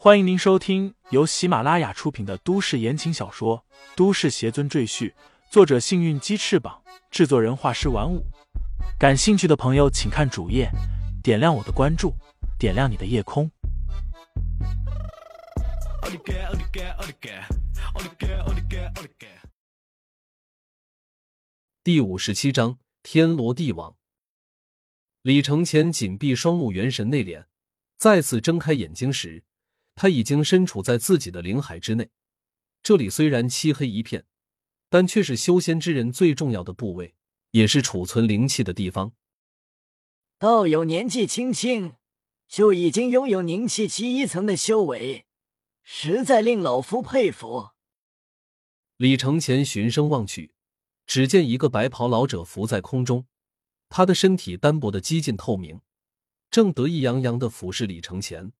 欢迎您收听由喜马拉雅出品的都市言情小说《都市邪尊赘婿》，作者：幸运鸡翅膀，制作人：画师玩五。感兴趣的朋友，请看主页，点亮我的关注，点亮你的夜空。第五十七章：天罗地网。李承前紧闭双目，元神内敛，再次睁开眼睛时。他已经身处在自己的灵海之内，这里虽然漆黑一片，但却是修仙之人最重要的部位，也是储存灵气的地方。道友年纪轻轻就已经拥有凝气期一层的修为，实在令老夫佩服。李承前循声望去，只见一个白袍老者浮在空中，他的身体单薄的几近透明，正得意洋洋的俯视李承前。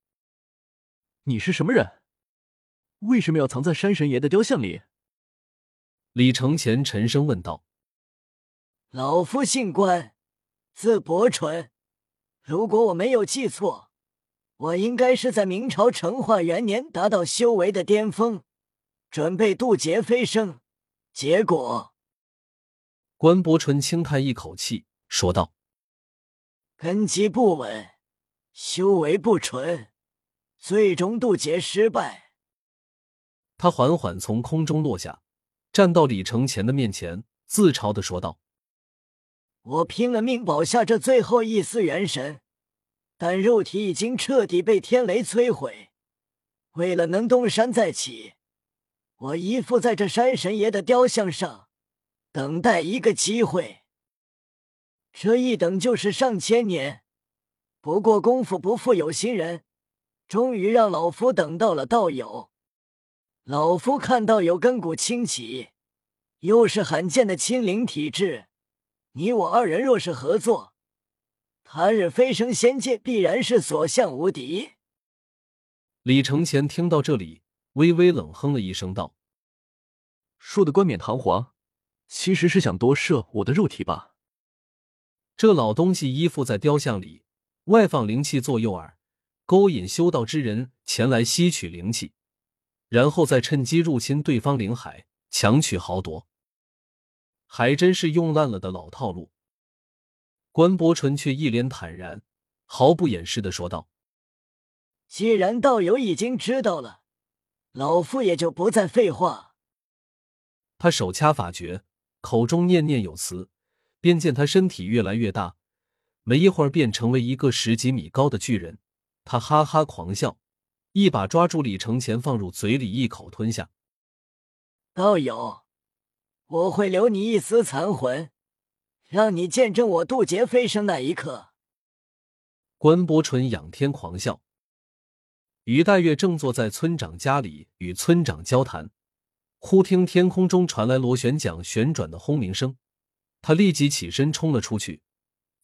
你是什么人？为什么要藏在山神爷的雕像里？李承前沉声问道。老夫姓关，字伯纯。如果我没有记错，我应该是在明朝成化元年达到修为的巅峰，准备渡劫飞升。结果，关伯纯轻叹一口气，说道：“根基不稳，修为不纯。”最终渡劫失败，他缓缓从空中落下，站到李承前的面前，自嘲的说道：“我拼了命保下这最后一丝元神，但肉体已经彻底被天雷摧毁。为了能东山再起，我依附在这山神爷的雕像上，等待一个机会。这一等就是上千年。不过功夫不负有心人。”终于让老夫等到了道友，老夫看到有根骨清奇，又是罕见的清灵体质，你我二人若是合作，他日飞升仙界必然是所向无敌。李承前听到这里，微微冷哼了一声，道：“说的冠冕堂皇，其实是想夺舍我的肉体吧？”这老东西依附在雕像里，外放灵气做诱饵。勾引修道之人前来吸取灵气，然后再趁机入侵对方灵海，强取豪夺，还真是用烂了的老套路。关伯纯却一脸坦然，毫不掩饰的说道：“既然道友已经知道了，老夫也就不再废话。”他手掐法诀，口中念念有词，便见他身体越来越大，没一会儿便成为一个十几米高的巨人。他哈哈狂笑，一把抓住李承前，放入嘴里，一口吞下。道友，我会留你一丝残魂，让你见证我渡劫飞升那一刻。关伯纯仰天狂笑。于黛月正坐在村长家里与村长交谈，忽听天空中传来螺旋桨旋转的轰鸣声，他立即起身冲了出去。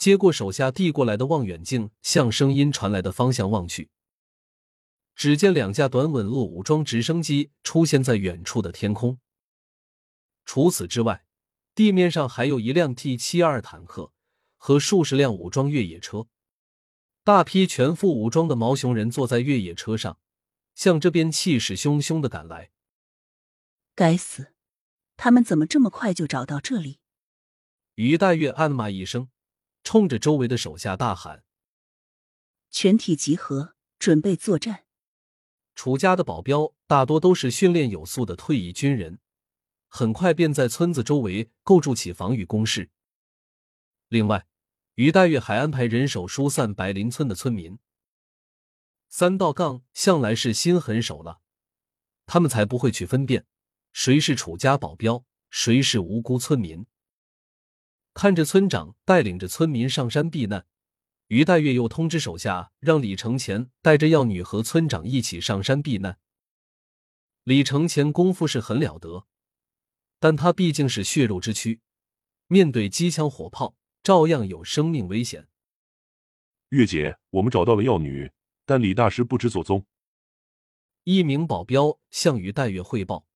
接过手下递过来的望远镜，向声音传来的方向望去，只见两架短吻鳄武装直升机出现在远处的天空。除此之外，地面上还有一辆 T 七二坦克和数十辆武装越野车，大批全副武装的毛熊人坐在越野车上，向这边气势汹汹的赶来。该死，他们怎么这么快就找到这里？于黛月暗骂一声。冲着周围的手下大喊：“全体集合，准备作战！”楚家的保镖大多都是训练有素的退役军人，很快便在村子周围构筑起防御工事。另外，于黛月还安排人手疏散白林村的村民。三道杠向来是心狠手辣，他们才不会去分辨谁是楚家保镖，谁是无辜村民。看着村长带领着村民上山避难，于黛月又通知手下让李承前带着药女和村长一起上山避难。李承前功夫是很了得，但他毕竟是血肉之躯，面对机枪火炮，照样有生命危险。月姐，我们找到了药女，但李大师不知所踪。一名保镖向于黛月汇报。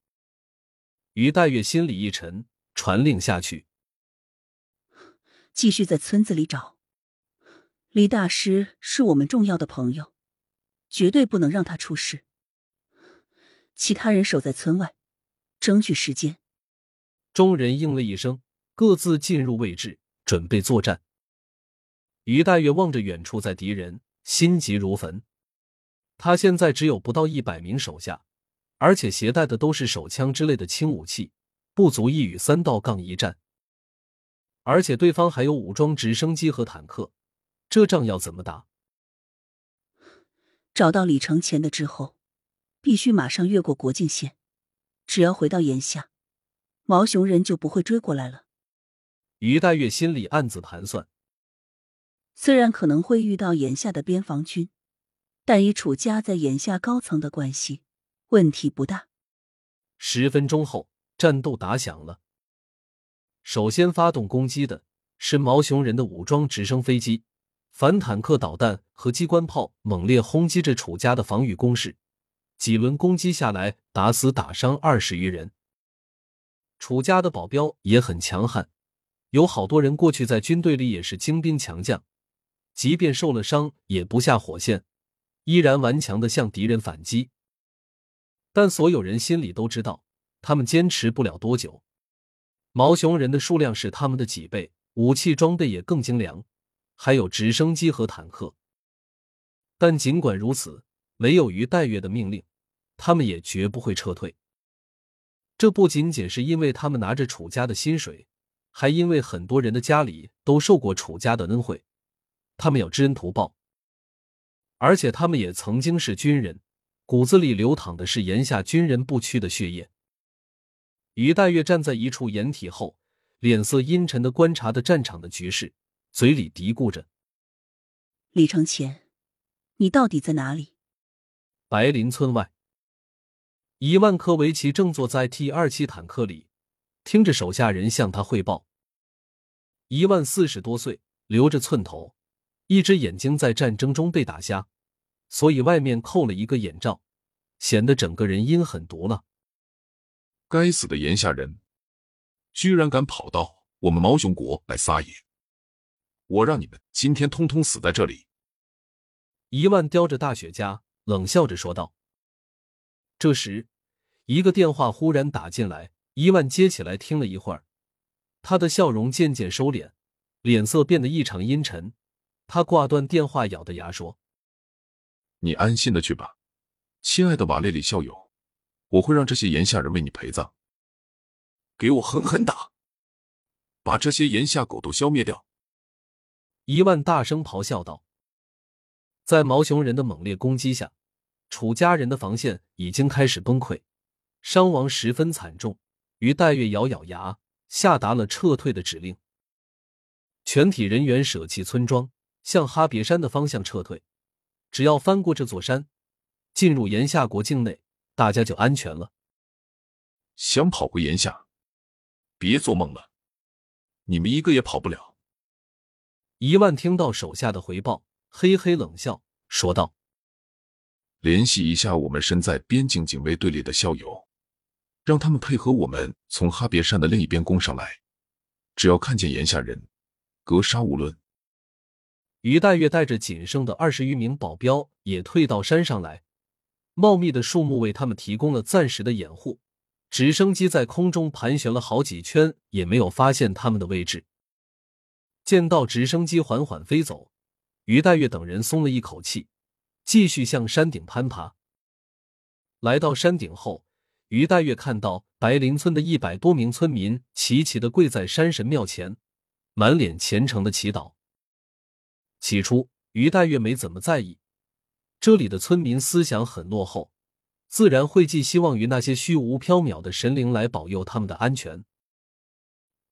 于黛月心里一沉，传令下去。继续在村子里找，李大师是我们重要的朋友，绝对不能让他出事。其他人守在村外，争取时间。众人应了一声，各自进入位置，准备作战。于大月望着远处在敌人，心急如焚。他现在只有不到一百名手下，而且携带的都是手枪之类的轻武器，不足以与三道杠一战。而且对方还有武装直升机和坦克，这仗要怎么打？找到李承前的之后，必须马上越过国境线。只要回到眼下，毛熊人就不会追过来了。于黛月心里暗自盘算，虽然可能会遇到眼下的边防军，但以楚家在眼下高层的关系，问题不大。十分钟后，战斗打响了。首先发动攻击的是毛熊人的武装直升飞机。反坦克导弹和机关炮猛烈轰击着楚家的防御工事，几轮攻击下来，打死打伤二十余人。楚家的保镖也很强悍，有好多人过去在军队里也是精兵强将，即便受了伤也不下火线，依然顽强的向敌人反击。但所有人心里都知道，他们坚持不了多久。毛熊人的数量是他们的几倍，武器装备也更精良。还有直升机和坦克，但尽管如此，没有于黛月的命令，他们也绝不会撤退。这不仅仅是因为他们拿着楚家的薪水，还因为很多人的家里都受过楚家的恩惠，他们要知恩图报。而且他们也曾经是军人，骨子里流淌的是炎夏军人不屈的血液。于黛月站在一处掩体后，脸色阴沉的观察着战场的局势。嘴里嘀咕着：“李承前，你到底在哪里？”白林村外，一万科维奇正坐在 T 二七坦克里，听着手下人向他汇报。一万四十多岁，留着寸头，一只眼睛在战争中被打瞎，所以外面扣了一个眼罩，显得整个人阴狠毒辣。该死的炎夏人，居然敢跑到我们毛熊国来撒野！我让你们今天通通死在这里！一万叼着大雪茄，冷笑着说道。这时，一个电话忽然打进来，一万接起来，听了一会儿，他的笑容渐渐收敛，脸色变得异常阴沉。他挂断电话，咬着牙说：“你安心的去吧，亲爱的瓦列里校友，我会让这些炎夏人为你陪葬。给我狠狠打，把这些炎夏狗都消灭掉！”一万大声咆哮道：“在毛熊人的猛烈攻击下，楚家人的防线已经开始崩溃，伤亡十分惨重。”于黛月咬咬牙，下达了撤退的指令。全体人员舍弃村庄，向哈别山的方向撤退。只要翻过这座山，进入炎夏国境内，大家就安全了。想跑回炎下，别做梦了，你们一个也跑不了。一万听到手下的回报，嘿嘿冷笑，说道：“联系一下我们身在边境警卫队里的校友，让他们配合我们从哈别山的另一边攻上来。只要看见炎下人，格杀勿论。”于黛月带着仅剩的二十余名保镖也退到山上来，茂密的树木为他们提供了暂时的掩护。直升机在空中盘旋了好几圈，也没有发现他们的位置。见到直升机缓缓飞走，于黛月等人松了一口气，继续向山顶攀爬。来到山顶后，于黛月看到白林村的一百多名村民齐齐的跪在山神庙前，满脸虔诚的祈祷。起初，于黛月没怎么在意，这里的村民思想很落后，自然会寄希望于那些虚无缥缈的神灵来保佑他们的安全。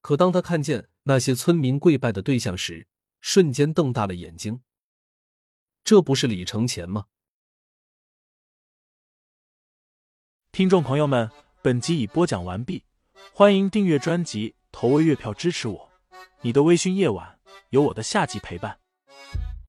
可当他看见那些村民跪拜的对象时，瞬间瞪大了眼睛。这不是李承前吗？听众朋友们，本集已播讲完毕，欢迎订阅专辑，投喂月票支持我。你的微醺夜晚，有我的下集陪伴。